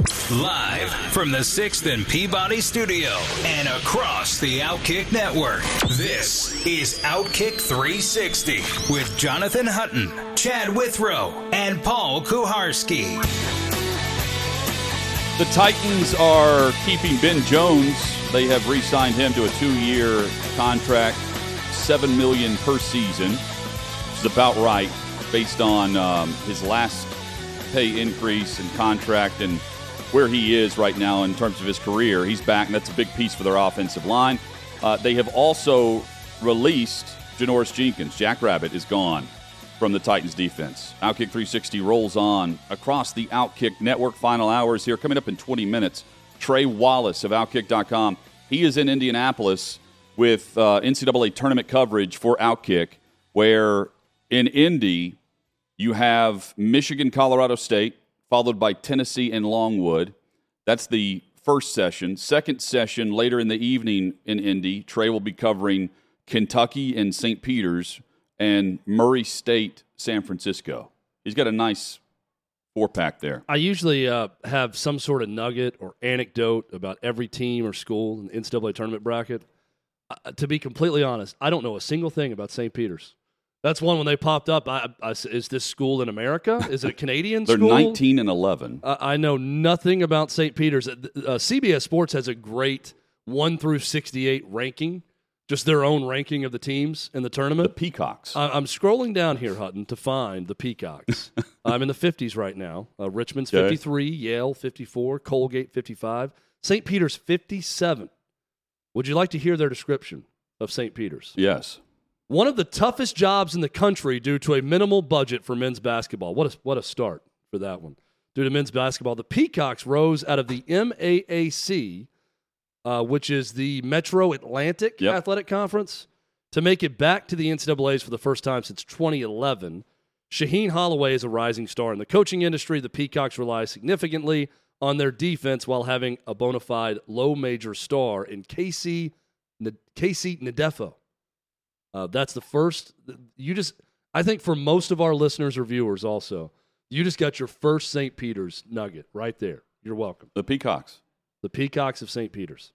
Live from the 6th and Peabody Studio and across the Outkick Network, this is Outkick 360 with Jonathan Hutton, Chad Withrow, and Paul Kuharsky. The Titans are keeping Ben Jones. They have re-signed him to a two-year contract, seven million per season, which is about right based on um, his last pay increase and contract and where he is right now in terms of his career. He's back, and that's a big piece for their offensive line. Uh, they have also released Janoris Jenkins. Jack Rabbit is gone from the Titans defense. Outkick 360 rolls on across the Outkick network. Final hours here coming up in 20 minutes. Trey Wallace of Outkick.com. He is in Indianapolis with uh, NCAA tournament coverage for Outkick, where in Indy you have Michigan, Colorado State, followed by Tennessee and Longwood. That's the first session. Second session later in the evening in Indy, Trey will be covering Kentucky and St. Peter's and Murray State, San Francisco. He's got a nice four pack there. I usually uh, have some sort of nugget or anecdote about every team or school in the NCAA tournament bracket. Uh, to be completely honest, I don't know a single thing about St. Peter's. That's one when they popped up. I, I, is this school in America? Is it a Canadian They're school? 19 and 11. Uh, I know nothing about St. Peter's. Uh, CBS Sports has a great 1 through 68 ranking, just their own ranking of the teams in the tournament. The. Peacocks. I- I'm scrolling down here, Hutton, to find the Peacocks. I'm in the 50s right now. Uh, Richmond's Okay. 53, Yale 54, Colgate 55, St. Peter's 57. Would you like to hear their description of St. Peter's? yes. One of the toughest jobs in the country due to a minimal budget for men's basketball. What a, what a start for that one. Due to men's basketball, the Peacocks rose out of the MAAC, uh, which is the Metro Atlantic Yep. Athletic Conference, to make it back to the NCAAs for the first time since 2011. Shaheen Holloway is a rising star in the coaching industry. The Peacocks rely significantly on their defense while having a bona fide low major star in KC, N- KC Ndefo. Uh, that's the first. You just, I think for most of our listeners or viewers, also, you just got your first St. Peter's nugget right there. You're welcome. The Peacocks. The Peacocks of St. Peter's.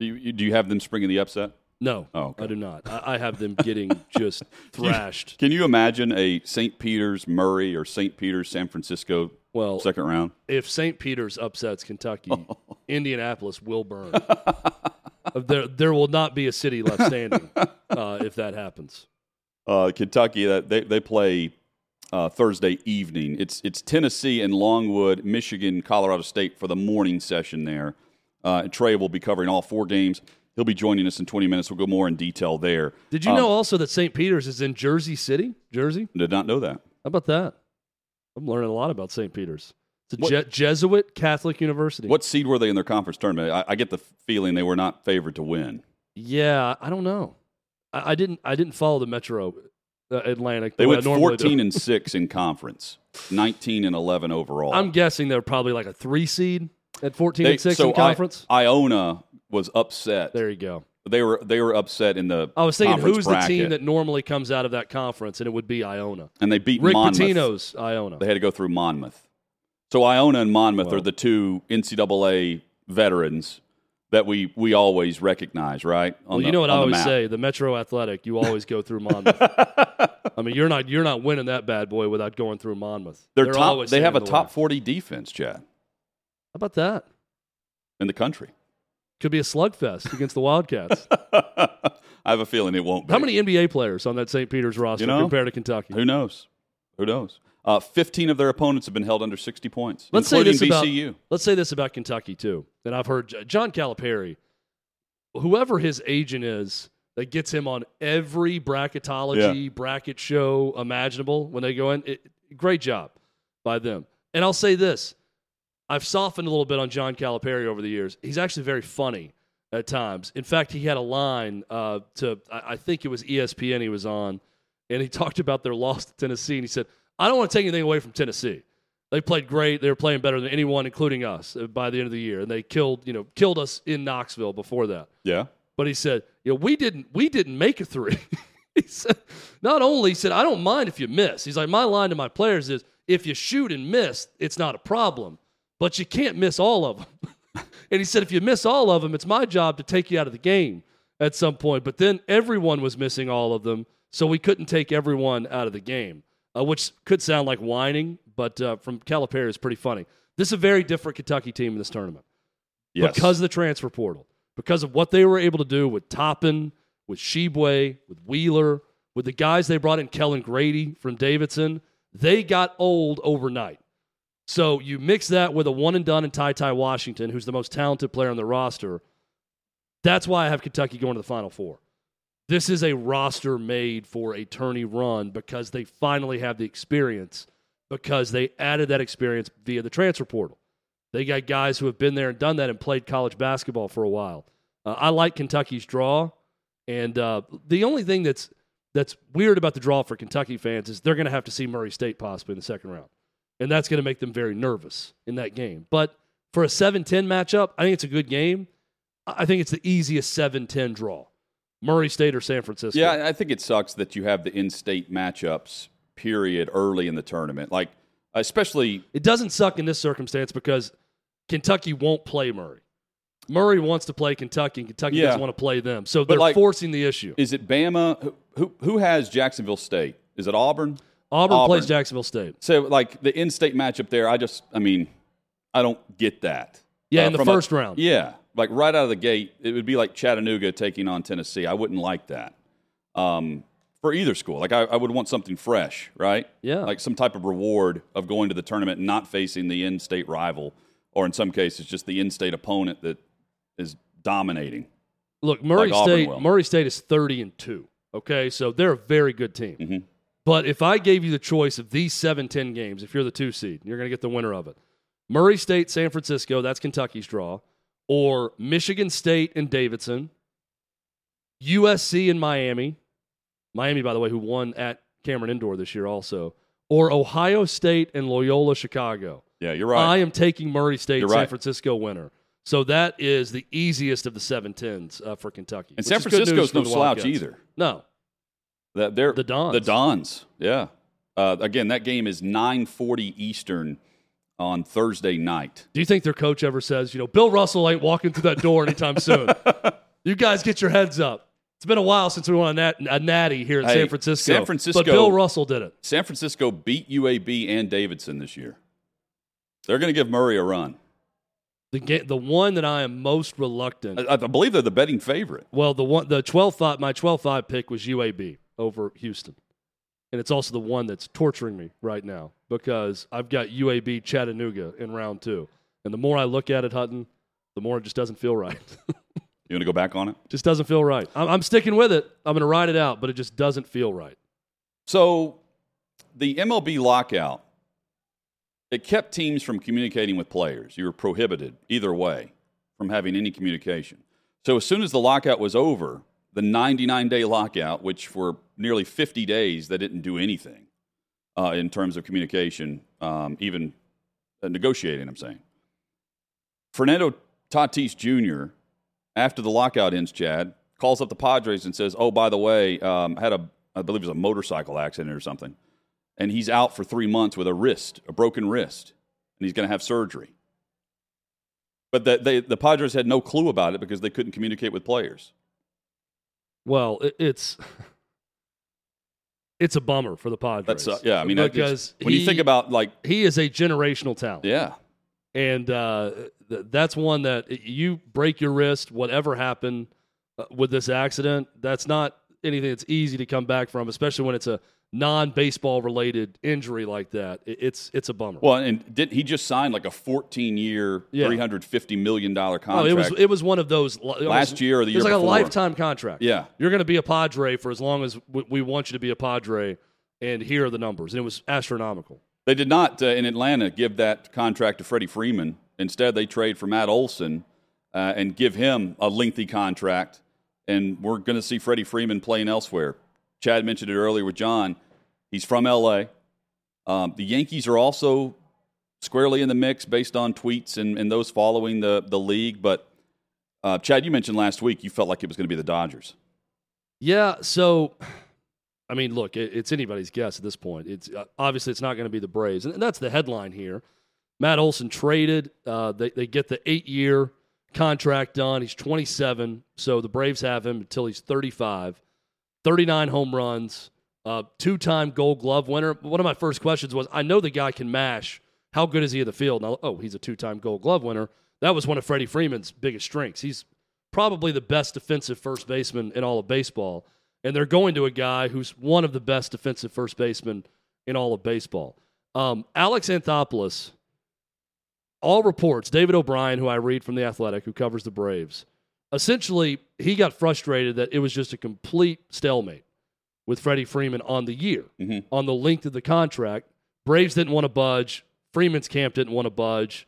Do you, you- do you have them springing the upset? No, Oh, okay. I do not. I, I have them getting just thrashed. Can you imagine a St. Peter's Murray or St. Peter's San Francisco Well, second round? if St. Peter's upsets Kentucky, Indianapolis will burn. there, there will not be a city left standing uh, if that happens. uh, Kentucky that they they play uh, Thursday evening. It's it's Tennessee and Longwood, Michigan, Colorado State for the morning session there. Uh, and Trey will be covering all four games. He'll be joining us in 20 minutes. We'll go more in detail there. Did you Um, know also that St. Peter's is in Jersey City, Jersey? Did not know that. How about that? I'm learning a lot about St. Peter's. It's a Je- Jesuit Catholic University. What seed were they in their conference tournament? I, I get the feeling they were not favored to win. Yeah, I don't know. I, I didn't. I didn't follow the Metro uh, Atlantic. They the way went I normally do. 14 and six in conference, 19 and 11 overall. I'm guessing they're probably like a three seed at 14 They- and six so in conference. I, Iona was upset. there you go. They were they were upset in the. I was thinking, who's bracket, the team that normally comes out of that conference, and it would be Iona. and they beat Rick Monmouth. Pitino's Iona. They had to go through Monmouth. So Iona and Monmouth Well- are the two NCAA veterans that we we always recognize, right? On well, the- you know what I always map. say: the Metro Athletic, you always go through Monmouth. I mean, you're not you're not winning that bad boy without going through Monmouth. They're, They're top. They have a the top way. forty defense, Chad, How about that? in the country. Could be a slugfest against the Wildcats. I have a feeling it won't. Be. How many NBA players on that St. Peter's roster You know? compared to Kentucky? Who knows? Who knows? Uh, Fifteen of their opponents have been held under sixty points, Let's say including this about VCU. let's say this about Kentucky too. And I've heard John Calipari, whoever his agent is, that gets him on every bracketology bracket show imaginable when they go in. It, great job by them. And I'll say this: I've softened a little bit on John Calipari over the years. He's actually very funny at times. In fact, he had a line uh, to I, I think it was ESPN he was on, and he talked about their loss to Tennessee, and he said, "I don't want to take anything away from Tennessee. They played great. They were playing better than anyone, including us, uh, by the end of the year, and they killed you know killed us in Knoxville before that." Yeah. But he said, you know, we didn't we didn't make a three. he said, not only he said, I don't mind if you miss. He's like, my line to my players is if you shoot and miss, it's not a problem. But you can't miss all of them. and he said, if you miss all of them, it's my job to take you out of the game at some point. But then everyone was missing all of them, so we couldn't take everyone out of the game, uh, which could sound like whining, but uh, from Calipari is pretty funny. This is a very different Kentucky team in this tournament Yes. because of the transfer portal, because of what they were able to do with Toppin, with Tshiebwe, with Wheeler, with the guys they brought in, Kellan Grady from Davidson, they got old overnight. So you mix that with a one and done in Ty Ty Washington, who's the most talented player on the roster. That's why I have Kentucky going to the Final Four. This is a roster made for a tourney run because they finally have the experience because they added that experience via the transfer portal. They got guys who have been there and done that and played college basketball for a while. Uh, I like Kentucky's draw, and uh, the only thing that's that's weird about the draw for Kentucky fans is they're going to have to see Murray State possibly in the second round, and that's going to make them very nervous in that game. But for a 7-10 matchup, I think it's a good game. I think it's the easiest 7-10 draw. Murray State or San Francisco. Yeah, I think it sucks that you have the in-state matchups period early in the tournament. Like especially It doesn't suck in this circumstance because Kentucky won't play Murray. Murray wants to play Kentucky, and Kentucky Yeah. doesn't want to play them. So they're like- forcing the issue. is it Bama who, who who has Jacksonville State? Is it Auburn? Auburn, Auburn. plays Jacksonville State. So like the in-state matchup there, I just I mean, I don't get that. Yeah, Uh, in the from a- first round. Yeah, like right out of the gate, it would be like Chattanooga taking on Tennessee. I wouldn't like that um, for either school. Like I, I would want something fresh, right? Yeah. like some type of reward of going to the tournament and not facing the in-state rival, or in some cases, just the in-state opponent that is dominating. Look, Murray Like State. Murray State is thirty and two. Okay, so they're a very good team. Mhm. But if I gave you the choice of these 7-10 games, if you're the two seed, you're going to get the winner of it. Murray State, San Francisco. That's Kentucky's draw. Or Michigan State and Davidson. USC and Miami. Miami, by the way, who won at Cameron Indoor this year, also. Or Ohio State and Loyola Chicago. Yeah, you're right. I am taking Murray State, You're San right. Francisco winner. So that is the easiest of the seven tens uh, for Kentucky. and San is Francisco's no slouch Wildcats. either. No, That they're The Dons. The Dons. Yeah. Uh, again, that game is 9:40 Eastern on Thursday night. Do you think their coach ever says, you know, Bill Russell ain't walking through that door anytime soon? you guys get your heads up. It's been a while since we won a, nat- a natty here in Hey, San Francisco. San Francisco- But Bill Russell did it. San Francisco beat UAB and Davidson this year. They're going to give Murray a run. The, the one that I am most reluctant. I, I believe they're the betting favorite. well, the one, the 12 5, my 12 5 pick was UAB over Houston. And it's also the one that's torturing me right now because I've got UAB Chattanooga in round two. And the more I look at it, Hutton, the more it just doesn't feel right. You want to go back on it? just doesn't feel right. I'm, I'm sticking with it. I'm going to ride it out, but it just doesn't feel right. So, the MLB lockout it kept teams from communicating with players. You were prohibited either way from having any communication. So, as soon as the lockout was over, the 99 day lockout, which for nearly 50 days they didn't do anything uh, in terms of communication, um, even uh, negotiating, I'm saying. Fernando Tatis Jr., after the lockout ends, Chad, calls up the Padres and says, Oh, by the way, um, had a, I believe it was a motorcycle accident or something. And he's out for three months with a wrist, a broken wrist, and he's going to have surgery. But the, they, the Padres had no clue about it because they couldn't communicate with players. Well, it, it's it's a bummer for the Padres. That's uh, yeah. I mean, because when you think about like he is a generational talent, yeah, and uh, th- that's one that you break your wrist, whatever happened uh, with this accident, that's not anything that's easy to come back from, especially when it's a non-baseball related injury like that. It, it's it's a bummer. well, and did he just signed like a 14 year, Yeah. 350 million dollar contract Oh, it was it was one of those Last was- year or the It was year like before. a lifetime contract. Yeah. you're going to be a Padre for as long as we, we want you to be a Padre, and here are the numbers. And it was astronomical. They did not uh, in Atlanta give that contract to Freddie Freeman. Instead, they trade for Matt Olson uh, and give him a lengthy contract. And we're going to see Freddie Freeman playing elsewhere. Chad mentioned it earlier with John. He's from LA. Um, the Yankees are also squarely in the mix based on tweets and, and those following the, the league. But uh, Chad, you mentioned last week you felt like it was going to be the Dodgers. Yeah. So, I mean, look, it, it's anybody's guess at this point. It's uh, obviously it's not going to be the Braves, and that's the headline here. Matt Olson traded. Uh, they they get the eight year contract done. He's 27, so the Braves have him until he's 35. 39 home runs, uh, two time Gold Glove winner. One of my first questions was, I know the guy can mash. How good is he in the field? Now, oh, he's a two time Gold Glove winner. That was one of Freddie Freeman's biggest strengths. He's probably the best defensive first baseman in all of baseball. And they're going to a guy who's one of the best defensive first basemen in all of baseball. Um, Alex Anthopoulos, all reports, David O'Brien, who I read from The Athletic, who covers the Braves, essentially he got frustrated that it was just a complete stalemate with Freddie Freeman on the year, mm-hmm. on the length of the contract. Braves didn't want to budge. Freeman's camp didn't want to budge.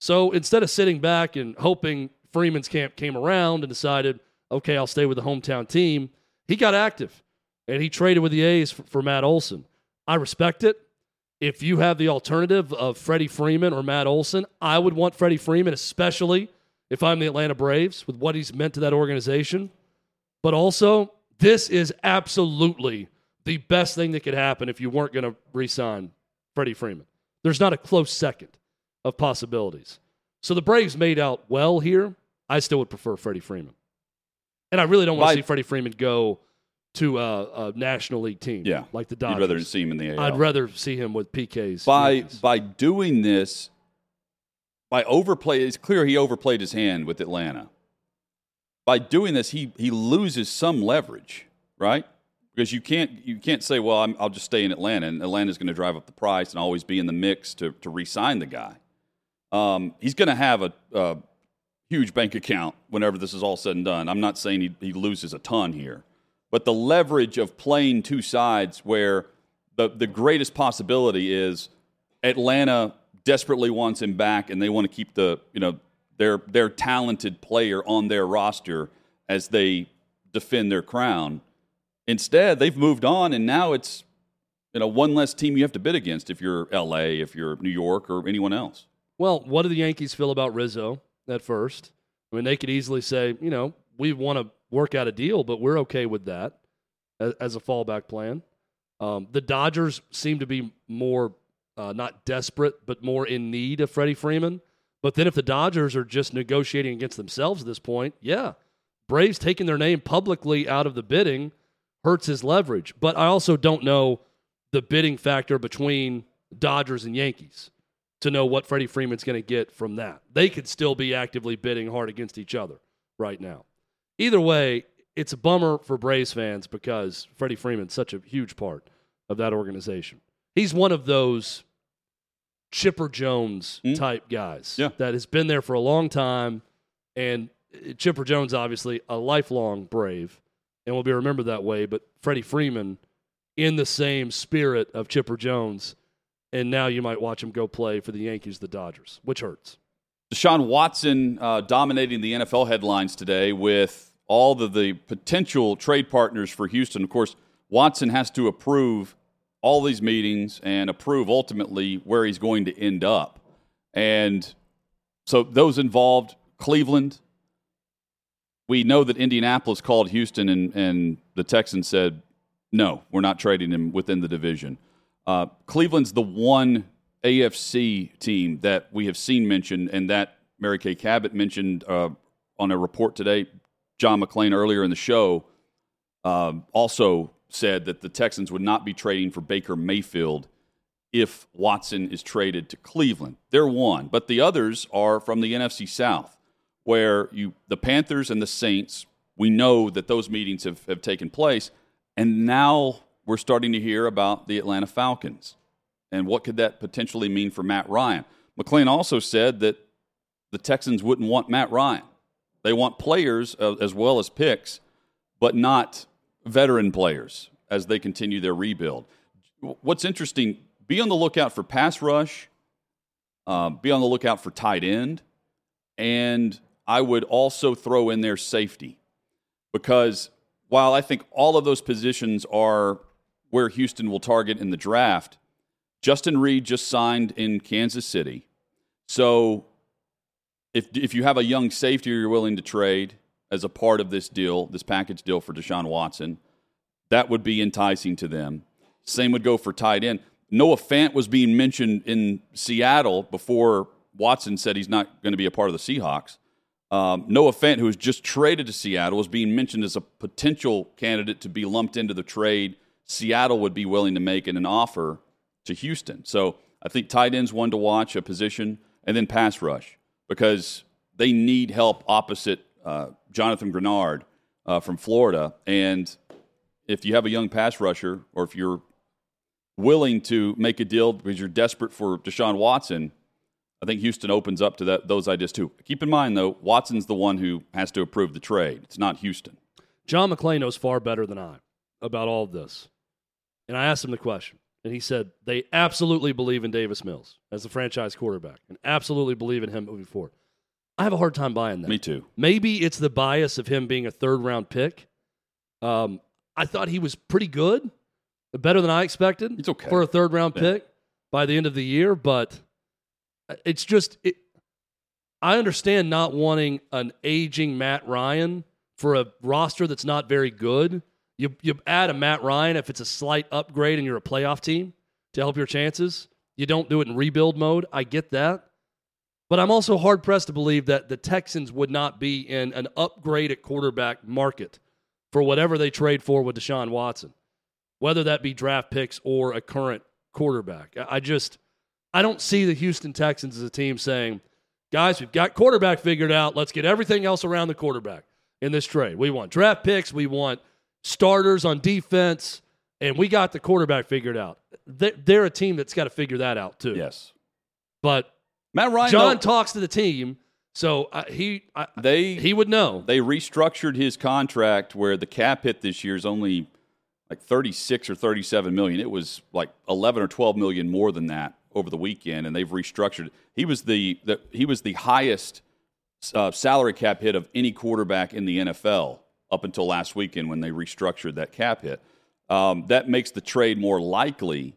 So instead of sitting back and hoping Freeman's camp came around and decided, okay, I'll stay with the hometown team, he got active and he traded with the A's for, for Matt Olson. I respect it. If you have the alternative of Freddie Freeman or Matt Olson, I would want Freddie Freeman, especially if I'm the Atlanta Braves, with what he's meant to that organization. But also, this is absolutely the best thing that could happen if you weren't going to re sign Freddie Freeman. There's not a close second of possibilities. So the Braves made out well here. I still would prefer Freddie Freeman. And I really don't want to see Freddie Freeman go to a, a, National League team yeah. like the Dodgers. You'd rather see him in the AL. I'd rather see him with PK's. By, by doing this, by overplay, it's clear he overplayed his hand with Atlanta. By doing this, he, he loses some leverage, right? Because you can't you can't say, well, i will just stay in Atlanta, and Atlanta's going to drive up the price and always be in the mix to to re-sign the guy. Um, he's going to have a, a, huge bank account whenever this is all said and done. I'm not saying he, he loses a ton here, but the leverage of playing two sides where the, the greatest possibility is Atlanta desperately wants him back and they want to keep the, you know, their, their talented player on their roster as they defend their crown. Instead, they've moved on and now it's, you know, one less team you have to bid against if you're LA, if you're New York, or anyone else. Well, what do the Yankees feel about Rizzo at first? I mean, they could easily say, you know, we want to work out a deal, but we're okay with that as, as a fallback plan. Um, the Dodgers seem to be more uh, not desperate, but more in need of Freddie Freeman. But then if the Dodgers are just negotiating against themselves at this point, yeah, Braves taking their name publicly out of the bidding hurts his leverage. But I also don't know the bidding factor between Dodgers and Yankees to know what Freddie Freeman's going to get from that. They could still be actively bidding hard against each other right now. Either way, it's a bummer for Braves fans because Freddie Freeman's such a huge part of that organization. He's one of those Chipper Jones mm. type guys yeah. that has been there for a long time. And Chipper Jones, obviously, a lifelong Brave and will be remembered that way. But Freddie Freeman, in the same spirit of Chipper Jones, and now you might watch him go play for the Yankees, the Dodgers, which hurts. Deshaun Watson uh, dominating the NFL headlines today with all of the potential trade partners for Houston. Of course, Watson has to approve all these meetings and approve ultimately where he's going to end up. And so those involved Cleveland. We know that Indianapolis called Houston and, and the Texans said, no, we're not trading him within the division. Uh, Cleveland's the one AFC team that we have seen mentioned, and that Mary Kay Cabot mentioned uh, on a report today. John McClain earlier in the show uh, also said that the Texans would not be trading for Baker Mayfield if Watson is traded to Cleveland. They're one, but the others are from the NFC South, where you the Panthers and the Saints. We know that those meetings have, have taken place, and now we're starting to hear about the Atlanta Falcons and what could that potentially mean for Matt Ryan. McClain also said that the Texans wouldn't want Matt Ryan. They want players uh, as well as picks, but not veteran players as they continue their rebuild. What's interesting, be on the lookout for pass rush, uh, be on the lookout for tight end, and I would also throw in their safety because while I think all of those positions are where Houston will target in the draft, Justin Reid just signed in Kansas City. So if, if you have a young safety you're willing to trade as a part of this deal, this package deal for Deshaun Watson, that would be enticing to them. Same would go for tight end. Noah Fant was being mentioned in Seattle before Watson said he's not going to be a part of the Seahawks. Um, Noah Fant, who was just traded to Seattle, was being mentioned as a potential candidate to be lumped into the trade Seattle would be willing to make an offer to Houston. So I think tight ends one to watch a position, and then pass rush because they need help opposite uh, Jonathan Greenard uh, from Florida. And if you have a young pass rusher, or if you're willing to make a deal because you're desperate for Deshaun Watson, I think Houston opens up to that, those ideas too. Keep in mind, though, Watson's the one who has to approve the trade. It's not Houston. John McClain knows far better than I about all of this. And I asked him the question, and he said they absolutely believe in Davis Mills as the franchise quarterback and absolutely believe in him moving forward. I have a hard time buying that. Me too. Maybe it's the bias of him being a third round pick. Um, I thought he was pretty good, better than I expected. It's okay. for a third round Yeah. pick by the end of the year, but it's just it, I understand not wanting an aging Matt Ryan for a roster that's not very good. You you add a Matt Ryan if it's a slight upgrade and you're a playoff team to help your chances. You don't do it in rebuild mode. I get that. But I'm also hard pressed to believe that the Texans would not be in an upgrade at quarterback market for whatever they trade for with Deshaun Watson, whether that be draft picks or a current quarterback. I just I don't see the Houston Texans as a team saying, guys, we've got quarterback figured out. Let's get everything else around the quarterback in this trade. We want draft picks, we want starters on defense, and we got the quarterback figured out. They're a team that's got to figure that out too. Yes. But Matt Ryan, John though, talks to the team, so uh, he I, they he would know. they restructured his contract where the cap hit this year is only like 36 or 37 million. It was like 11 or 12 million more than that over the weekend, and they've restructured. He was the, the he was the highest uh, salary cap hit of any quarterback in the NFL up until last weekend when they restructured that cap hit. Um, that makes the trade more likely.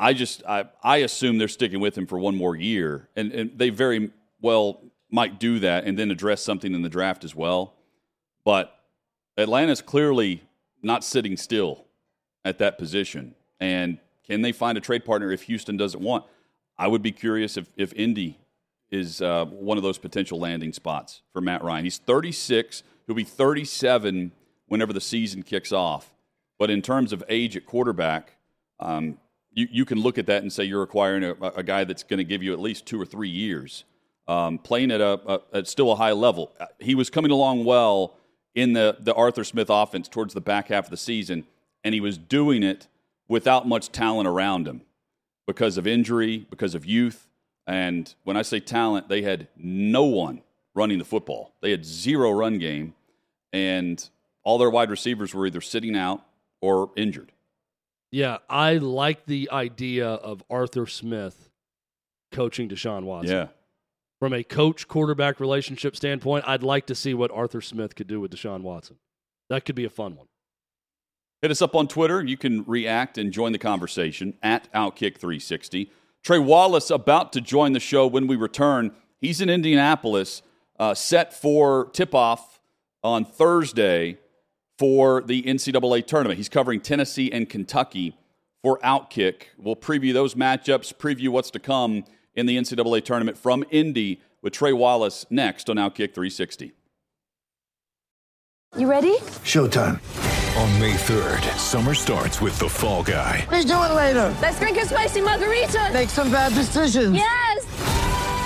I just I, I assume they're sticking with him for one more year, and, and they very well might do that and then address something in the draft as well. But Atlanta's clearly not sitting still at that position. And can they find a trade partner if Houston doesn't want? I would be curious if, if Indy is uh, one of those potential landing spots for Matt Ryan. He's 36, he'll be 37 whenever the season kicks off. But in terms of age at quarterback, um, you, you can look at that and say you're acquiring a, a guy that's going to give you at least two or three years um, playing at a, a at still a high level. Uh, He was coming along well in the the Arthur Smith offense towards the back half of the season, and he was doing it without much talent around him because of injury, because of youth. And when I say talent, they had no one running the football. They had zero run game, and all their wide receivers were either sitting out or injured. Yeah, I like the idea of Arthur Smith coaching Deshaun Watson. Yeah. From a coach quarterback relationship standpoint, I'd like to see what Arthur Smith could do with Deshaun Watson. That could be a fun one. Hit us up on Twitter. You can react and join the conversation at Outkick360. Trey Wallace about to join the show when we return. He's in Indianapolis, uh, set for tip off on Thursday for the NCAA tournament. He's covering Tennessee and Kentucky for Outkick. We'll preview those matchups, preview what's to come in the NCAA tournament from Indy with Trey Wallace next on Outkick 360. You ready? Showtime. On May 3rd, summer starts with The Fall Guy. Let's do it later. Let's drink a spicy margarita. Make some bad decisions. Yes.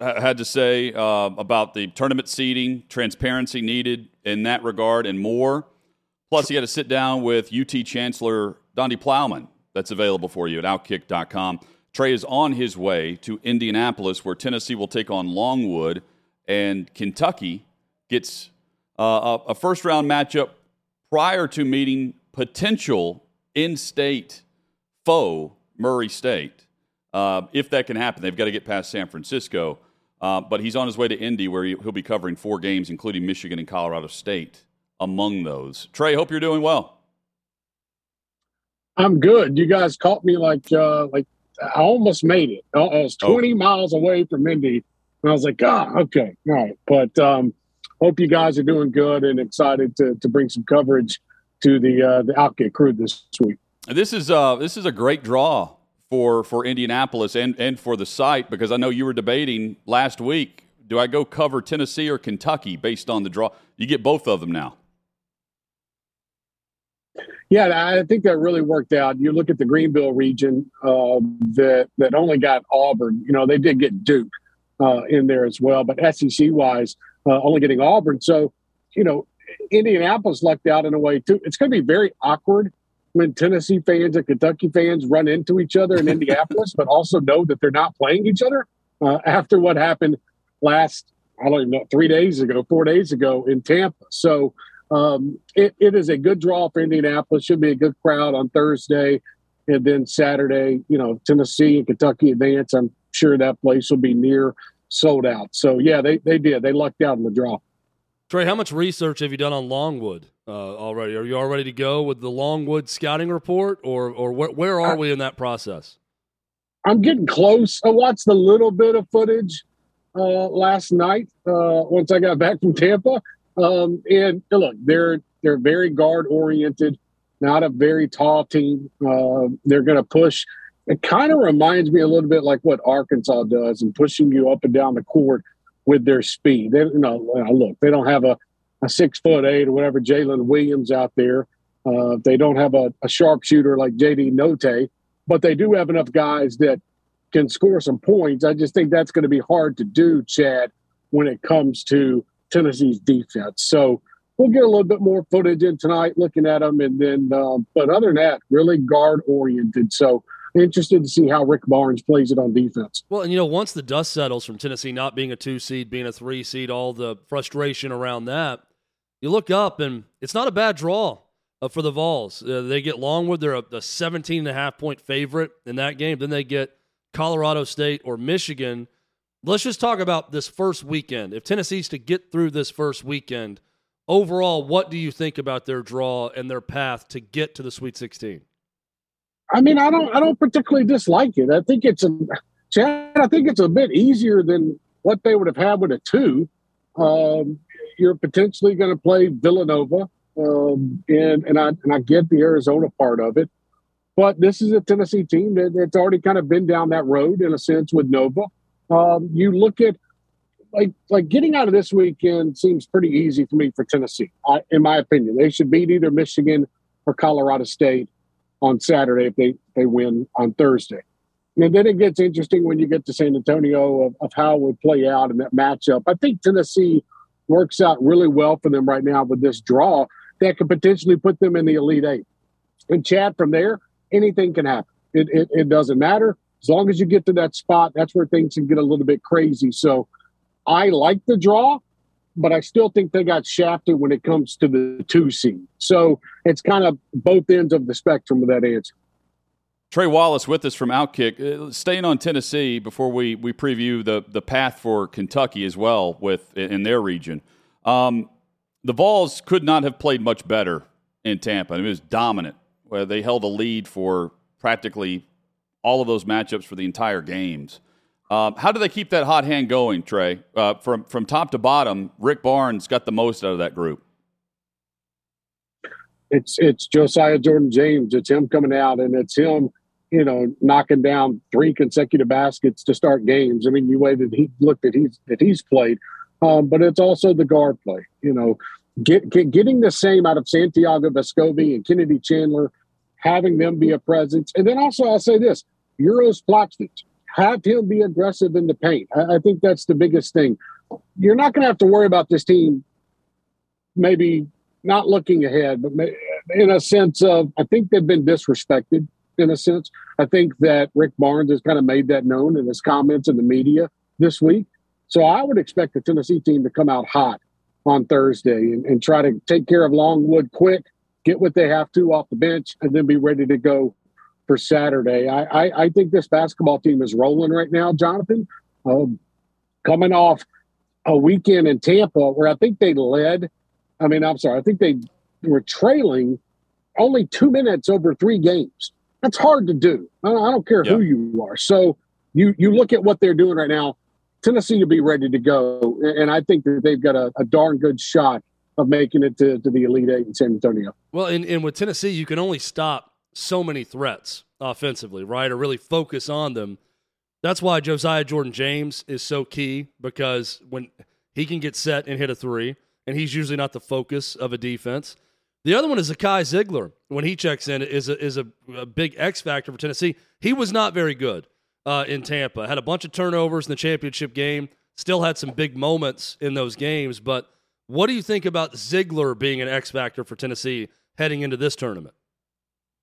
had to say uh, about the tournament seeding, transparency needed in that regard, and more. Plus, he had to sit down with UT Chancellor Donde Plowman. That's available for you at Outkick.com. Trey is on his way to Indianapolis, where Tennessee will take on Longwood, and Kentucky gets uh, a first round matchup prior to meeting potential in state foe Murray State. Uh, if that can happen, they've got to get past San Francisco. Uh, but he's on his way to Indy, where he'll be covering four games, including Michigan and Colorado State among those. Trey, hope you're doing well. I'm good. You guys caught me like uh, like I almost made it. I was 20 oh. miles away from Indy, and I was like, ah, okay, all right. But um, hope you guys are doing good and excited to to bring some coverage to the uh, the Outkick crew this week. This is uh this is a great draw for for Indianapolis and and for the site because I know you were debating last week. Do I go cover Tennessee or Kentucky based on the draw? You get both of them now. Yeah, I think that really worked out. You look at the Greenville region uh, that that only got Auburn. You know, they did get Duke uh, in there as well, but SEC wise, uh, only getting Auburn. So, you know, Indianapolis lucked out in a way too. It's going to be very awkward when Tennessee fans and Kentucky fans run into each other in Indianapolis, but also know that they're not playing each other uh, after what happened last I don't even know three days ago, four days ago in Tampa. So um, it, it is a good draw for Indianapolis. Should be a good crowd on Thursday. And then Saturday, you know, Tennessee and Kentucky advance. I'm sure that place will be near sold out. So, yeah, they, they did. They lucked out in the draw. Trey, how much research have you done on Longwood uh, already? Are you all ready to go with the Longwood scouting report, or, or where, where are we in that process? I'm getting close. I watched a little bit of footage uh, last night uh, once I got back from Tampa. Um, and look, they're they're very guard oriented, not a very tall team. Uh, they're going to push. It kind of reminds me a little bit like what Arkansas does and pushing you up and down the court with their speed. They, you know, look, they don't have a, a six foot eight or whatever Jalen Williams out there. Uh, they don't have a, a sharpshooter like JD Notae, but they do have enough guys that can score some points. I just think that's going to be hard to do, Chad, when it comes to Tennessee's defense. So we'll get a little bit more footage in tonight looking at them. And then, um, but other than that, really guard oriented. So interested to see how Rick Barnes plays it on defense. Well, and you know, once the dust settles from Tennessee not being a two seed, being a three seed, all the frustration around that, you look up and it's not a bad draw uh, for the Vols. Uh, they get Longwood, they're a, a 17 and a half point favorite in that game. Then they get Colorado State or Michigan Let's just talk about this first weekend. If Tennessee's to get through this first weekend, overall, what do you think about their draw and their path to get to the Sweet 16? I mean, I don't, I don't particularly dislike it. I think it's a, Chad, I think it's a bit easier than what they would have had with a two. Um, you're potentially going to play Villanova, um, and and I and I get the Arizona part of it, but this is a Tennessee team that, that's already kind of been down that road in a sense with Nova. Um, you look at like like getting out of this weekend seems pretty easy for me for Tennessee, I, in my opinion. They should beat either Michigan or Colorado State on Saturday if they they win on Thursday. And then it gets interesting when you get to San Antonio of, of how it would play out in that matchup. I think Tennessee works out really well for them right now with this draw that could potentially put them in the Elite Eight. And Chad, from there, anything can happen. It, it, it doesn't matter as long as you get to that spot, that's where things can get a little bit crazy. So I like the draw, but I still think they got shafted when it comes to the two seed. So it's kind of both ends of the spectrum of that answer. Trey Wallace with us from Outkick. Uh, staying on Tennessee before we, we preview the, the path for Kentucky as well with in their region. Um, the Vols could not have played much better in Tampa. I mean, it was dominant. Where they held a lead for practically all of those matchups for the entire games. Um, how do they keep that hot hand going, Trey? Uh, from from top to bottom, Rick Barnes got the most out of that group. It's it's Josiah Jordan James. It's him coming out, and it's him, you know, knocking down three consecutive baskets to start games. I mean, you way that he looked at he's that he's played, um, but it's also the guard play. You know, get, get, getting the same out of Santiago Vescovi and Kennedy Chandler, having them be a presence, and then also I'll say this: Uros Plavsic. Have him be aggressive in the paint. I, I think that's the biggest thing. You're not going to have to worry about this team maybe not looking ahead, but in a sense of I think they've been disrespected in a sense. I think that Rick Barnes has kind of made that known in his comments in the media this week. So I would expect the Tennessee team to come out hot on Thursday and, and try to take care of Longwood quick, get what they have to off the bench, and then be ready to go for Saturday. I, I, I think this basketball team is rolling right now, Jonathan. Um, coming off a weekend in Tampa where I think they led. I mean, I'm sorry, I think they were trailing only two minutes over three games. That's hard to do. I don't, I don't care yeah. who you are. So you you look at what they're doing right now. Tennessee will be ready to go, and I think that they've got a, a darn good shot of making it to, to the Elite Eight in San Antonio. Well, and, and with Tennessee, you can only stop so many threats offensively, right? Or really focus on them. That's why Josiah Jordan James is so key because when he can get set and hit a three, and he's usually not the focus of a defense. The other one is Zakai Zeigler. When he checks in, is a, is a, a big X factor for Tennessee. He was not very good uh, in Tampa. Had a bunch of turnovers in the championship game. Still had some big moments in those games. But what do you think about Zeigler being an X factor for Tennessee heading into this tournament?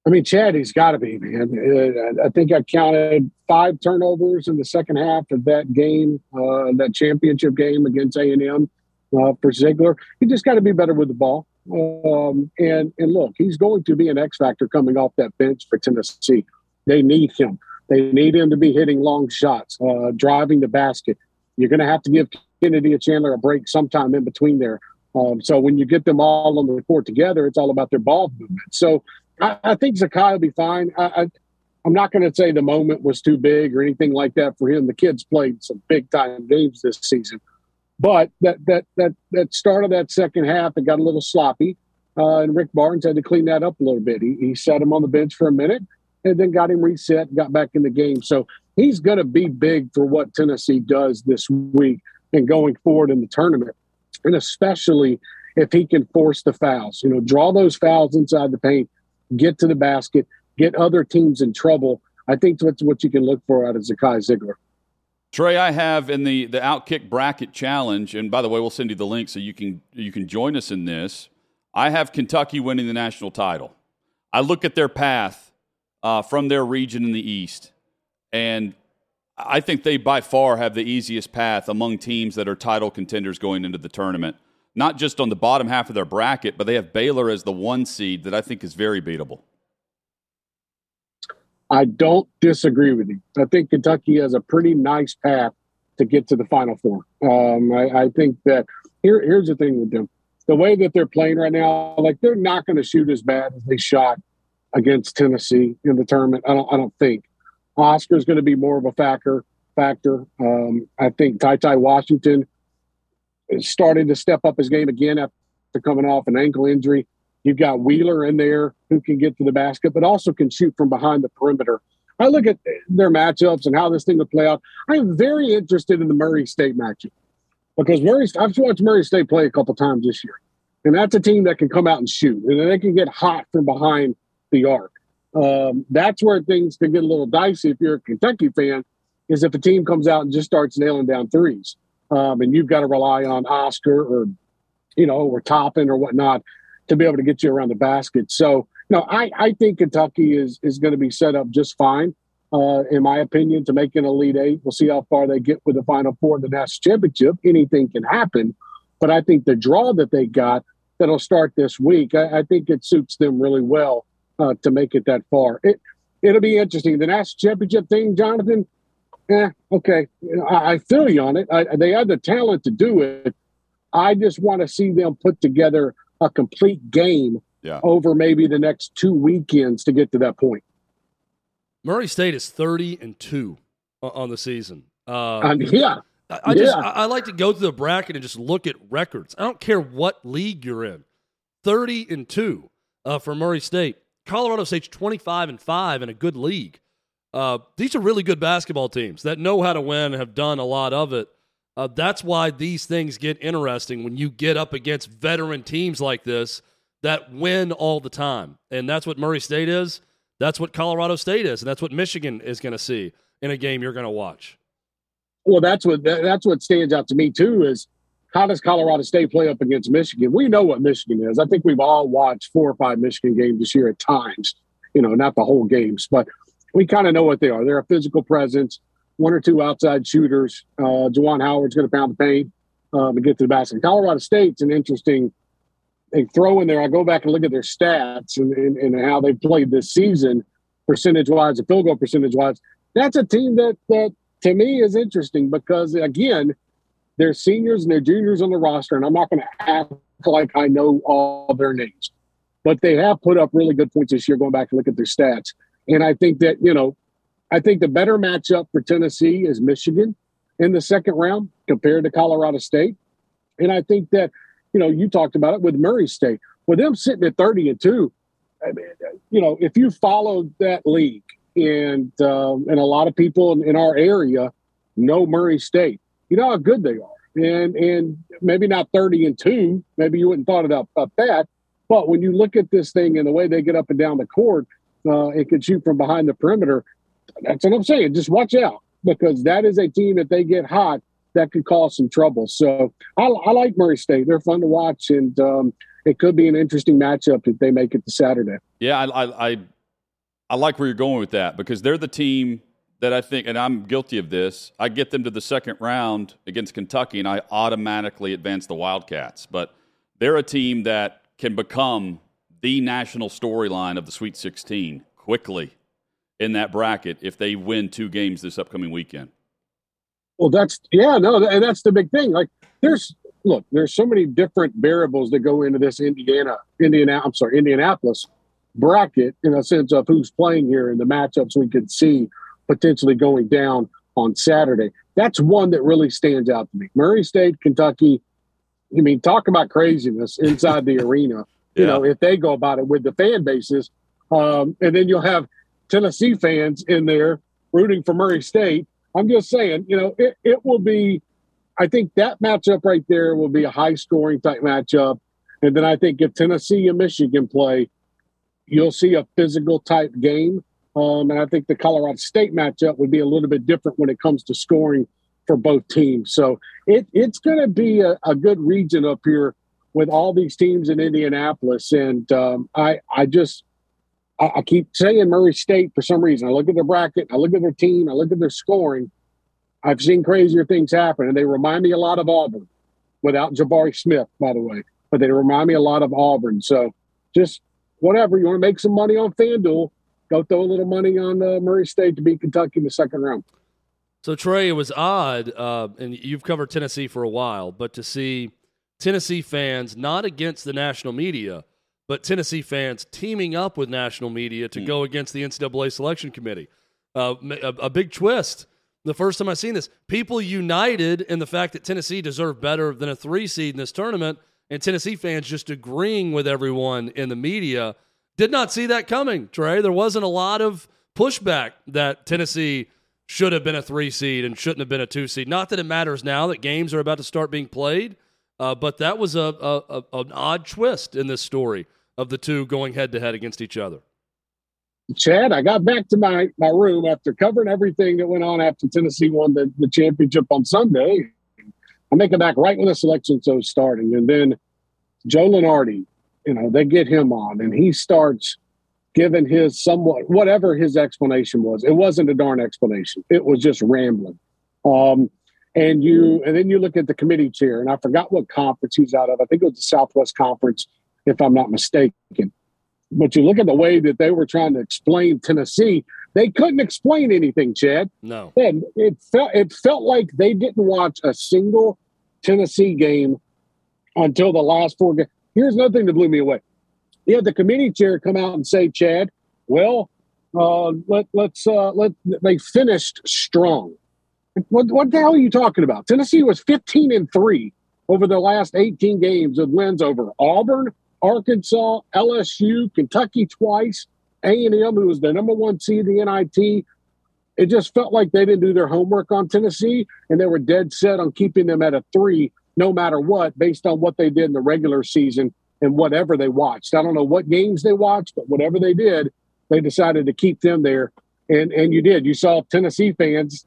I mean, Chad, he's got to be, man. Uh, I think I counted five turnovers in the second half of that game, uh, that championship game against A and M uh, for Zeigler. He just got to be better with the ball. Um, and and look, he's going to be an X factor coming off that bench for Tennessee. They need him. They need him to be hitting long shots, uh, driving the basket. You're going to have to give Kennedy and Chandler a break sometime in between there. Um, so when you get them all on the court together, it's all about their ball movement. So I, I think Zakai will be fine. I, I, I'm not going to say the moment was too big or anything like that for him. The kid's played some big time games this season, but that that that that start of that second half, it got a little sloppy, uh, and Rick Barnes had to clean that up a little bit. He, he set him on the bench for a minute, and then got him reset, got back in the game. So he's going to be big for what Tennessee does this week and going forward in the tournament, and especially if he can force the fouls. You know, draw those fouls inside the paint get to the basket, get other teams in trouble. I think that's what you can look for out of Zakai Zeigler. Trey, I have in the the Outkick bracket challenge, and by the way, we'll send you the link so you can you can join us in this. I have Kentucky winning the national title. I look at their path uh, from their region in the East, and I think they by far have the easiest path among teams that are title contenders going into the tournament not just on the bottom half of their bracket, but they have Baylor as the one seed that I think is very beatable. I don't disagree with you. I think Kentucky has a pretty nice path to get to the Final Four. Um, I, I, think that here, here's the thing with them: the way that they're playing right now, like they're not going to shoot as bad as they shot against Tennessee in the tournament. I don't. I don't think Oscar's going to be more of a factor. Factor. Um, I think Ty Ty Washington starting to step up his game again after coming off an ankle injury. You've got Wheeler in there who can get to the basket, but also can shoot from behind the perimeter. I look at their matchups and how this thing would play out. I am very interested in the Murray State matchup because Murray. I've watched Murray State play a couple times this year, and that's a team that can come out and shoot, and they can get hot from behind the arc. Um, that's where things can get a little dicey if you're a Kentucky fan. Is if a team comes out and just starts nailing down threes um, and you've got to rely on Oscar or you know or Toppin or whatnot to be able to get you around the basket. So no, I I think Kentucky is is going to be set up just fine. Uh, in my opinion, to make an Elite Eight. We'll see how far they get with the Final Four the national championship. Anything can happen, but I think the draw that they got that'll start this week, I, I think it suits them really well uh, to make it that far. It it'll be interesting. The national championship thing, Jonathan yeah, okay. I, I feel you on it. I, they have the talent to do it. I just want to see them put together a complete game yeah. over maybe the next two weekends to get to that point. Murray State is thirty and two on the season. Uh, um, yeah. I, I just yeah. I, like to go through the bracket and just look at records. I don't care what league you're in. Thirty and two uh, for Murray State. Colorado State's twenty five and five in a good league. Uh, these are really good basketball teams that know how to win and have done a lot of it. Uh, that's why these things get interesting when you get up against veteran teams like this that win all the time. And that's what Murray State is. That's what Colorado State is. And that's what Michigan is going to see in a game you're going to watch. Well, that's what that's what stands out to me too is how does Colorado State play up against Michigan? We know what Michigan is. I think we've all watched four or five Michigan games this year at times. You know, not the whole games, but we kind of know what they are. They're a physical presence, one or two outside shooters. Uh, Juwan Howard's going to pound the paint um, to get to the basket. Colorado State's an interesting they throw in there. I go back and look at their stats and, and, and how they played this season, percentage wise, and field goal percentage wise. That's a team that that to me is interesting because again, they're seniors and they're juniors on the roster, and I'm not going to act like I know all their names, but they have put up really good points this year. Going back and look at their stats, and I think that you know, I think the better matchup for Tennessee is Michigan in the second round compared to Colorado State, and I think that you know you talked about it with Murray State with them sitting at 30 and two. I mean, you know, if you follow that league and um, and a lot of people in, in our area know Murray State you know how good they are. And and maybe not 30 and 2, maybe you wouldn't thought about that. But when you look at this thing and the way they get up and down the court uh, and can shoot from behind the perimeter, that's what I'm saying. Just watch out because that is a team that they get hot that could cause some trouble. So I, I like Murray State. They're fun to watch, and um, it could be an interesting matchup if they make it to Saturday. Yeah, I, I, I, I like where you're going with that because they're the team that I think, and I'm guilty of this, I get them to the second round against Kentucky and I automatically advance the Wildcats. But they're a team that can become the national storyline of the Sweet 16 quickly in that bracket if they win two games this upcoming weekend. Well, that's, yeah, no, and that's the big thing. Like, there's, look, there's so many different variables that go into this Indiana, Indiana, I'm sorry, Indianapolis bracket in a sense of who's playing here and the matchups we could see potentially going down on Saturday. That's one that really stands out to me. Murray State, Kentucky. I mean, talk about craziness inside the arena. You know, if they go about it with the fan bases, um, and then you'll have Tennessee fans in there rooting for Murray State. I'm just saying, you know, it, it will be. I think that matchup right there will be a high scoring type matchup. And then I think if Tennessee and Michigan play, you'll see a physical type game. Um, and I think the Colorado State matchup would be a little bit different when it comes to scoring for both teams. So it, it's going to be a, a, good region up here with all these teams in Indianapolis. And um, I, I just, I, I, keep saying Murray State for some reason. I look at their bracket, I look at their team, I look at their scoring. I've seen crazier things happen, and they remind me a lot of Auburn without Jabari Smith, by the way. But they remind me a lot of Auburn. So just whatever. You want to make some money on FanDuel, go throw a little money on uh, Murray State to beat Kentucky in the second round. So Trey, it was odd, uh, and you've covered Tennessee for a while, but to see Tennessee fans not against the national media, but Tennessee fans teaming up with national media to mm. go against the NCAA selection committee. Uh, a, a, big twist. The first time I've seen this, people united in the fact that Tennessee deserved better than a three seed in this tournament, and Tennessee fans just agreeing with everyone in the media did not see that coming, Trey. There wasn't a lot of pushback that Tennessee should have been a three seed and shouldn't have been a two seed. Not that it matters now that games are about to start being played, uh, but that was a, a, a, an odd twist in this story of the two going head to head against each other. Chad, I got back to my, my room after covering everything that went on after Tennessee won the, the championship on Sunday. I'm making back right when the selection was starting. And then Joe Lunardi, you know, they get him on and he starts giving his somewhat whatever his explanation was. It wasn't a darn explanation. It was just rambling. Um, and you and then you look at the committee chair, and I forgot what conference he's out of. I think it was the Southwest Conference, if I'm not mistaken. But you look at the way that they were trying to explain Tennessee, they couldn't explain anything, Chad. No. And it felt it felt like they didn't watch a single Tennessee game until the last four games. Here's another thing that blew me away. You had the committee chair come out and say, Chad, well, uh, let, let's uh, let they finished strong. What, what the hell are you talking about? Tennessee was 15 and three over the last 18 games with wins over Auburn, Arkansas, LSU, Kentucky twice, A&M, who was the number one seed in the NIT. It just felt like they didn't do their homework on Tennessee, and they were dead set on keeping them at a three no matter what, based on what they did in the regular season and whatever they watched. I don't know what games they watched, but whatever they did, they decided to keep them there. and and you did. You saw Tennessee fans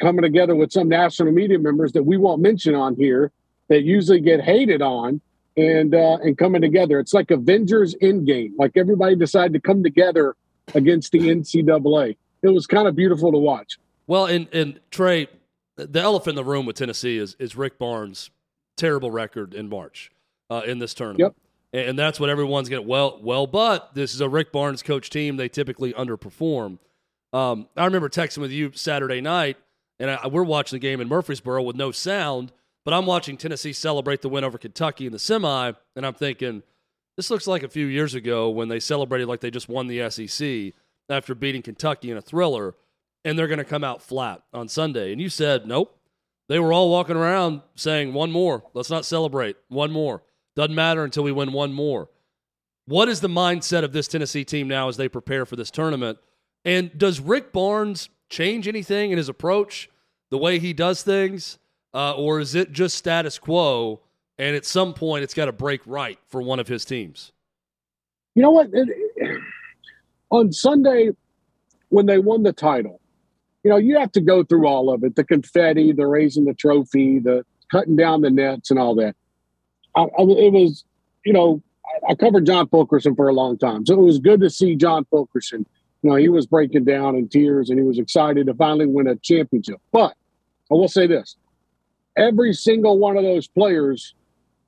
coming together with some national media members that we won't mention on here that usually get hated on and uh, and coming together. It's like Avengers Endgame. Like everybody decided to come together against the NCAA. It was kind of beautiful to watch. Well, and and Trey, the elephant in the room with Tennessee is is Rick Barnes' terrible record in March uh, in this tournament. Yep. And that's what everyone's getting. Well, well, but this is a Rick Barnes coach team. They typically underperform. Um, I remember texting with you Saturday night, and I, we're watching the game in Murfreesboro with no sound, but I'm watching Tennessee celebrate the win over Kentucky in the semi, and I'm thinking, this looks like a few years ago when they celebrated like they just won the SEC after beating Kentucky in a thriller, and they're going to come out flat on Sunday. And you said, nope. They were all walking around saying, one more. Let's not celebrate. One more. Doesn't matter until we win one more. What is the mindset of this Tennessee team now as they prepare for this tournament? And does Rick Barnes change anything in his approach, the way he does things, uh, or is it just status quo? And at some point, it's got to break right for one of his teams. You know what? It, on Sunday, when they won the title, you know, you have to go through all of it the confetti, the raising the trophy, the cutting down the nets, and all that. I, I, it was, you know, I, I covered John Fulkerson for a long time. So it was good to see John Fulkerson know, he was breaking down in tears and he was excited to finally win a championship. But I will say this every single one of those players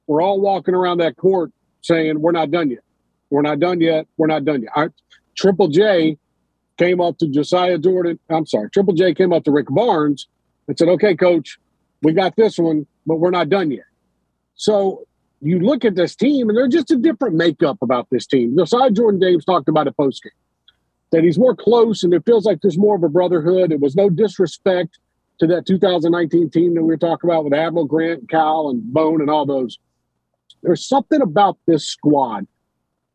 were all walking around that court saying, We're not done yet. We're not done yet. We're not done yet. I, Triple J came up to Josiah Jordan. I'm sorry, Triple J came up to Rick Barnes and said, Okay, coach, we got this one, but we're not done yet. So you look at this team, and there's just a different makeup about this team. Josiah Jordan James talked about it post game that he's more close and it feels like there's more of a brotherhood. It was no disrespect to that 2019 team that we were talking about with Admiral Grant, Cal, and Bone and all those. There's something about this squad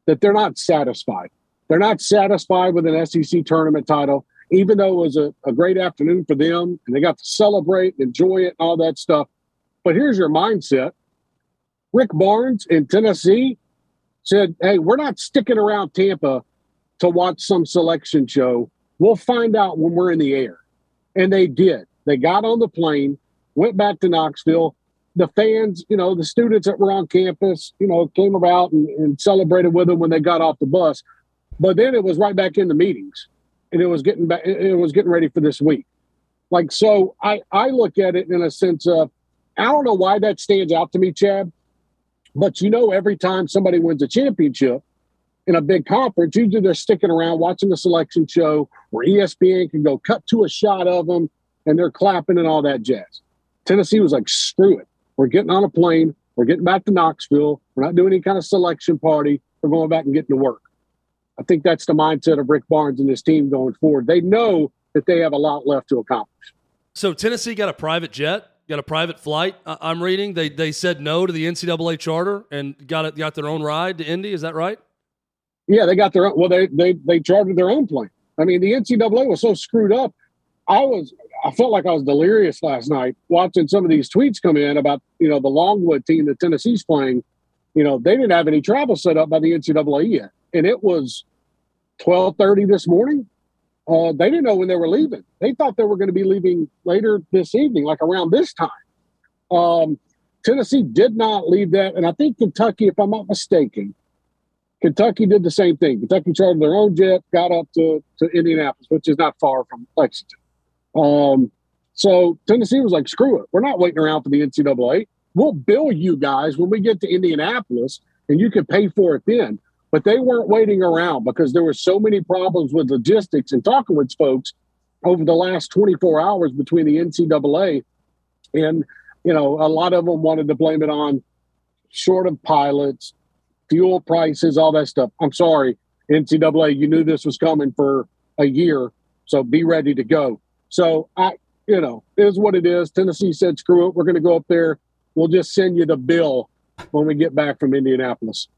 that they're not satisfied. They're not satisfied with an SEC tournament title, even though it was a, a great afternoon for them and they got to celebrate, and enjoy it, and all that stuff. But here's your mindset Rick Barnes in Tennessee said, Hey, we're not sticking around Tampa to watch some selection show. We'll find out when we're in the air. And they did. They got on the plane, went back to Knoxville. The fans, you know, the students that were on campus, you know, came about and, and celebrated with them when they got off the bus. But then it was right back in the meetings, and it was getting back. It was getting ready for this week. Like so, I I look at it in a sense of I don't know why that stands out to me, Chad. But you know, every time somebody wins a championship, in a big conference, usually they're sticking around watching the selection show where ESPN can go cut to a shot of them and they're clapping and all that jazz. Tennessee was like, screw it. We're getting on a plane. We're getting back to Knoxville. We're not doing any kind of selection party. We're going back and getting to work. I think that's the mindset of Rick Barnes and his team going forward. They know that they have a lot left to accomplish. So Tennessee got a private jet, got a private flight. I'm reading they they said no to the NCAA charter and got it, got their own ride to Indy. Is that right? Yeah, they got their own. Well, they they they chartered their own plane. I mean, the NCAA was so screwed up. I was I felt like I was delirious last night watching some of these tweets come in about you know the Longwood team that Tennessee's playing. You know, they didn't have any travel set up by the NCAA yet, and it was twelve thirty this morning. Uh, they didn't know when they were leaving. They thought they were going to be leaving later this evening, like around this time. Um, Tennessee did not leave that, and I think Kentucky, if I'm not mistaken, Kentucky did the same thing. Kentucky chartered their own jet, got up to, to Indianapolis, which is not far from Lexington. Um, so Tennessee was like, screw it. We're not waiting around for the NCAA. We'll bill you guys when we get to Indianapolis and you can pay for it then. But they weren't waiting around because there were so many problems with logistics and talking with folks over the last 24 hours between the NCAA. And, you know, a lot of them wanted to blame it on short of pilots, fuel prices, all that stuff. I'm sorry, NCAA, you knew this was coming for a year, so be ready to go. So I, you know, is what it is. Tennessee said, screw it, we're going to go up there. We'll just send you the bill when we get back from Indianapolis.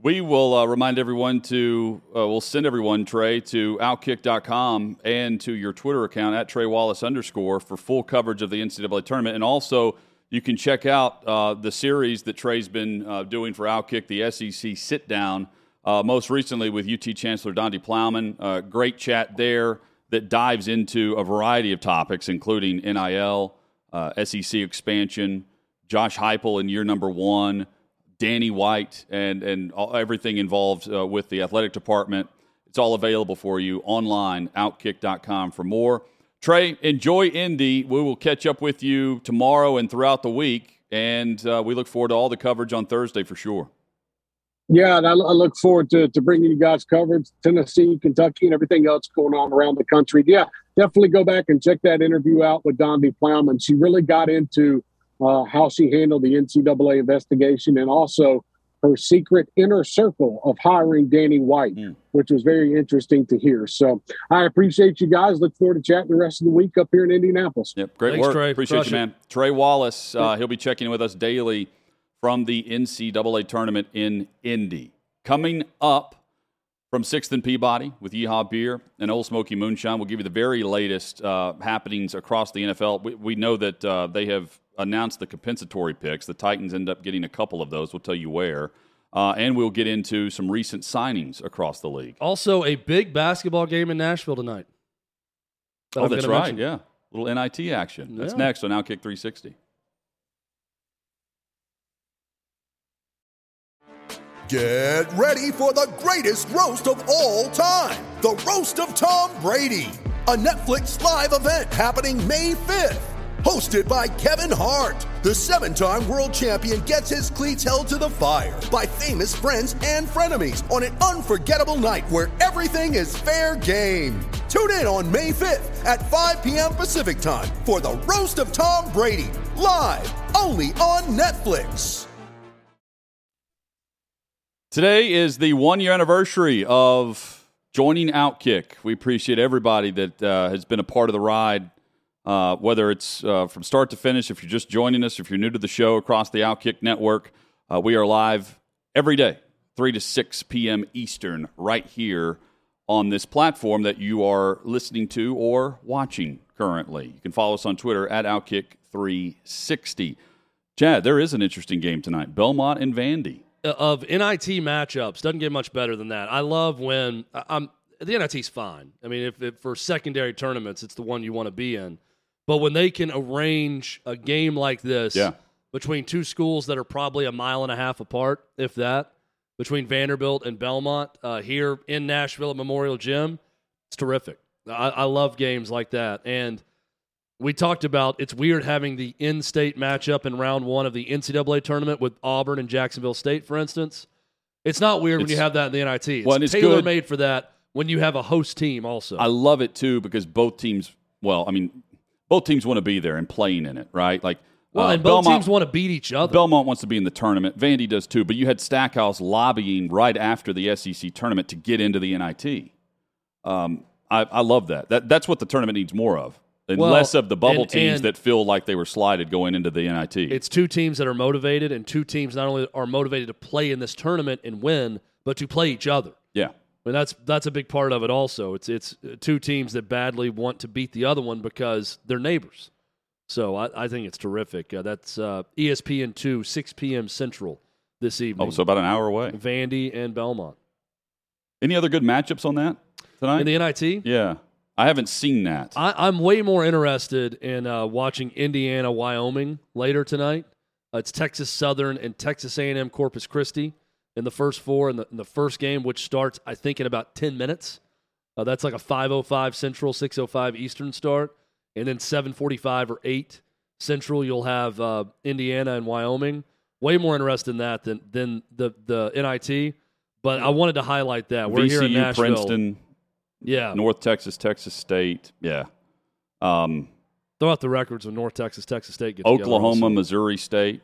We will uh, remind everyone to, uh, we'll send everyone, Trey, to outkick.com and to your Twitter account at Trey Wallace underscore for full coverage of the NCAA tournament. And also, you can check out uh, the series that Trey's been uh, doing for Outkick, the SEC Sit Down, uh, most recently with UT Chancellor Donde Plowman. Uh, great chat there that dives into a variety of topics, including NIL, uh, SEC expansion, Josh Heupel in year number one, Danny White, and and all, everything involved uh, with the athletic department. It's all available for you online, outkick.com for more. Trey, enjoy Indy. We will catch up with you tomorrow and throughout the week, and uh, we look forward to all the coverage on Thursday for sure. Yeah, and I, I, look forward to, to bringing you guys coverage, Tennessee, Kentucky, and everything else going on around the country. Yeah, definitely go back and check that interview out with Donde Plowman. She really got into uh, how she handled the NCAA investigation and also her secret inner circle of hiring Danny White, mm. which was very interesting to hear. So I appreciate you guys. Look forward to chatting the rest of the week up here in Indianapolis. Yep, great Thanks, work. Trey. Appreciate Crush you, man. it. Trey Wallace, uh, he'll be checking in with us daily from the NCAA tournament in Indy. Coming up from 6th and Peabody with Yeehaw Beer and Ole Smoky Moonshine, we'll give you the very latest uh, happenings across the NFL. We, we know that uh, they have announced the compensatory picks. The Titans end up getting a couple of those. We'll tell you where. Uh, and we'll get into some recent signings across the league. Also, a big basketball game in Nashville tonight. that oh, I'm that's right. mention. Yeah. Little NIT action. That's Yeah. next on Outkick 360. Get ready for the greatest roast of all time the Roast of Tom Brady, a Netflix live event happening May 5th. Hosted by Kevin Hart, the seven time world champion gets his cleats held to the fire by famous friends and frenemies on an unforgettable night where everything is fair game. Tune in on May 5th at 5 p.m. Pacific time for the Roast of Tom Brady, live only on Netflix. Today is the one year anniversary of joining Outkick. We appreciate everybody that uh, has been a part of the ride, uh, whether it's uh, from start to finish, if you're just joining us, if you're new to the show across the Outkick network. Uh, we are live every day, 3 to 6 p.m. Eastern, right here on this platform that you are listening to or watching currently. You can follow us on Twitter at Outkick360. Chad, there is an interesting game tonight Belmont and Vandy. of NIT matchups doesn't get much better than that. I love when I'm the NIT's fine. I mean, if, if for secondary tournaments, it's the one you want to be in. But when they can arrange a game like this Yeah. between two schools that are probably a mile and a half apart, if that, between Vanderbilt and Belmont uh, here in Nashville at Memorial Gym, it's terrific. I, I love games like that. And we talked about it's weird having the in-state matchup in round one of the NCAA tournament with Auburn and Jacksonville State, for instance. It's not weird when you have that in the NIT. It's, Well, it's tailor made for that when you have a host team also. I love it too because both teams, well, I mean, both teams want to be there and playing in it, right? Like, well, uh, and both Belmont- teams want to beat each other. Belmont wants to be in the tournament. Vandy does too. But you had Stackhouse lobbying right after the SEC tournament to get into the NIT. Um, I, I love that. that. That's what the tournament needs more of, and Well, less of the bubble and- teams and- that feel like they were slided going into the NIT. It's two teams that are motivated, and two teams not only are motivated to play in this tournament and win, but to play each other. I mean, that's that's a big part of it. Also, it's it's two teams that badly want to beat the other one because they're neighbors. So I, I think it's terrific. Uh, that's uh, ESPN two, six p.m. Central this evening. Oh, so about an hour away. Vandy and Belmont Any other good matchups on that tonight? in the NIT. yeah, I haven't seen that. I, I'm way more interested in uh, watching Indiana Wyoming later tonight. Uh, it's Texas Southern and Texas A&M Corpus Christi in the first four in the, in the first game, which starts I think in about ten minutes. Uh, that's like a 5:05 Central, 6:05 Eastern start, and then 7:45 or 8 Central. You'll have uh, Indiana and Wyoming. Way more interested in that than than the the NIT. But I wanted to highlight that we're here in VCU, Nashville. Princeton, yeah, North Texas, Texas State. Yeah. Um, throw out the records when North Texas, Texas State get Oklahoma. Missouri State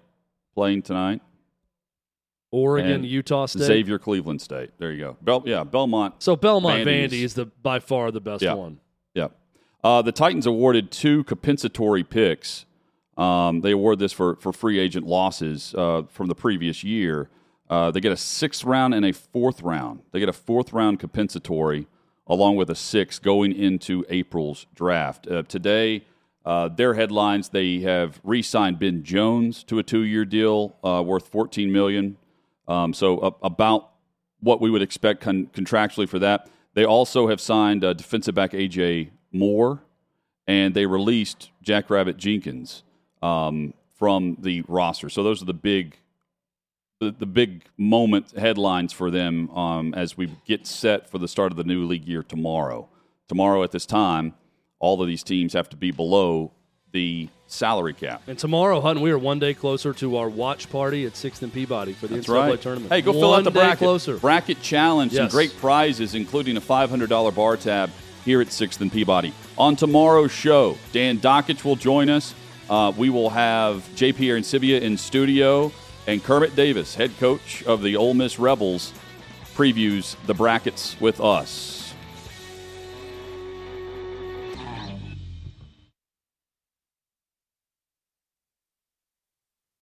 playing tonight. Oregon, and Utah State. Xavier, Cleveland State. There you go. Bel- yeah, Belmont. So Belmont Vandy's- Vandy is the by far the best Yeah. one. Yeah. Uh, the Titans awarded two compensatory picks. Um, they award this for, for free agent losses uh, from the previous year. Uh, they get a sixth round and a fourth round. They get a fourth round compensatory along with a six going into April's draft. Uh, today, uh, their headlines: they have re-signed Ben Jones to a two-year deal uh, worth 14 million. Um, so uh, about what we would expect con- contractually for that. They also have signed uh, defensive back AJ Moore, and they released Jackrabbit Jenkins um, from the roster. So those are the big, the, big moment headlines for them um, as we get set for the start of the new league year tomorrow. Tomorrow at this time, all of these teams have to be below the salary cap. And tomorrow, Hutton, we are one day closer to our watch party at Sixth and Peabody for the That's NCAA right. tournament. Hey, go one fill out the bracket. Closer. Bracket challenge, some Yes. great prizes, including a $500 bar tab here at Sixth and Peabody. On tomorrow's show, Dan Dakich will join us. Uh, we will have JP Arencibia in studio, and Kermit Davis, head coach of the Ole Miss Rebels, previews the brackets with us.